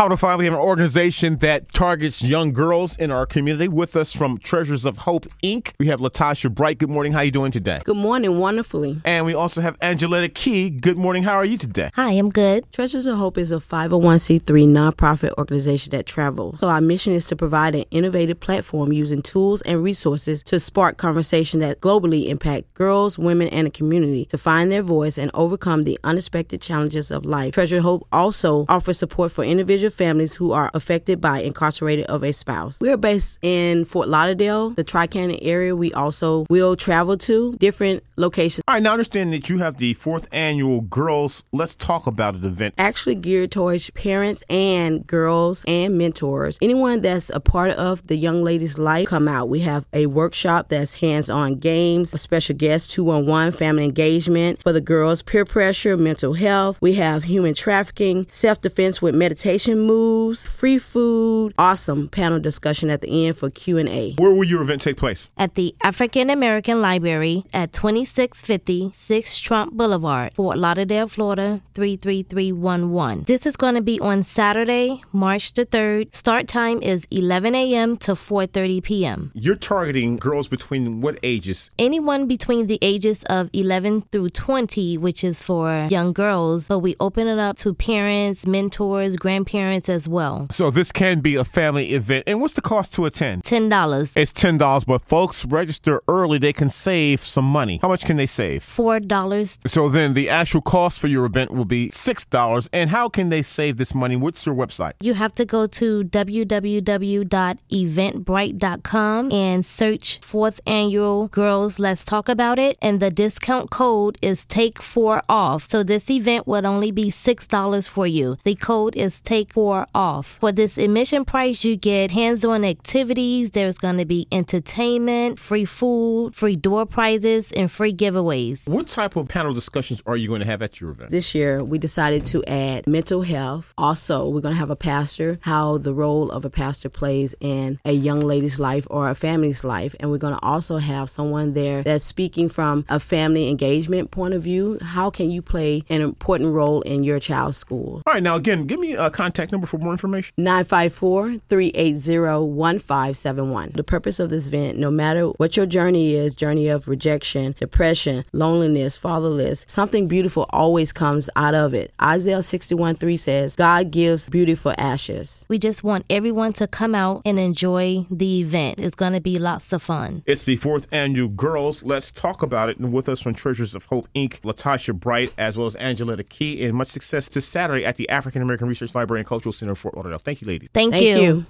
How to find we have an organization that targets young girls in our community. With us from Treasures of Hope Inc. We have Latasha Bright. Good morning. How are you doing today? Good morning, wonderfully. And we also have Angeletta Key. Good morning. How are you today? Hi, I'm good. Treasures of Hope is a 501c3 nonprofit organization that travels. So our mission is to provide an innovative platform using tools and resources to spark conversation that globally impact girls, women, and the community to find their voice and overcome the unexpected challenges of life. Treasure of Hope also offers support for families who are affected by incarcerated of a spouse. We are based in Fort Lauderdale, the Tri-County area. We also will travel to different locations. All right, now understand that you have the fourth annual Girls Let's Talk About It event. Actually geared towards parents and girls and mentors. Anyone that's a part of the young lady's life come out. We have a workshop that's hands-on games, a special guest two-on-one family engagement for the girls, peer pressure, mental health. We have human trafficking, self-defense with meditation moves, free food, awesome panel discussion at the end for Q&A. Where will your event take place? At the African American Library at 2650 Sistrunk Boulevard, Fort Lauderdale, Florida 33311. This is going to be on Saturday, March the 3rd. Start time is 11 a.m. to 4:30 p.m. You're targeting girls between what ages? Anyone between the ages of 11 through 20, which is for young girls, but we open it up to parents, mentors, grandparents as well. So this can be a family event. And what's the cost to attend? $10. It's ten dollars, but folks register early. They can save some money. How much can they save? $4. So then the actual cost for your event will be six dollars. And how can they save this money? What's your website? You have to go to www.eventbrite.com and search fourth annual Girls Let's Talk About It. And the discount code is Take Four Off. So this event would only be $6 for you. The code is Take Four Off. For this admission price, you get hands on activities. There's going to be entertainment, free food, free door prizes, and free giveaways. What type of panel discussions are you going to have at your event? This year, we decided to add mental health. Also, we're going to have a pastor, how the role of a pastor plays in a young lady's life or a family's life. And we're going to also have someone there that's speaking from a family engagement point of view. How can you play an important role in your child's school? All right, now again, give me a contact number for more information. 954 380 1571. The purpose of this event, no matter what your journey is journey of rejection, depression, loneliness, fatherless something beautiful always comes out of it. Isaiah 61 3 says, God gives beauty for ashes. We just want everyone to come out and enjoy the event. It's going to be lots of fun. It's the fourth annual Girls Let's Talk About It. And with us from Treasures of Hope Inc., Latasha Bright, as well as Angeletta Key, and much success to Saturday at the African American Research Library and Cultural Center of Fort Lauderdale. Thank you, ladies. Thank, Thank you.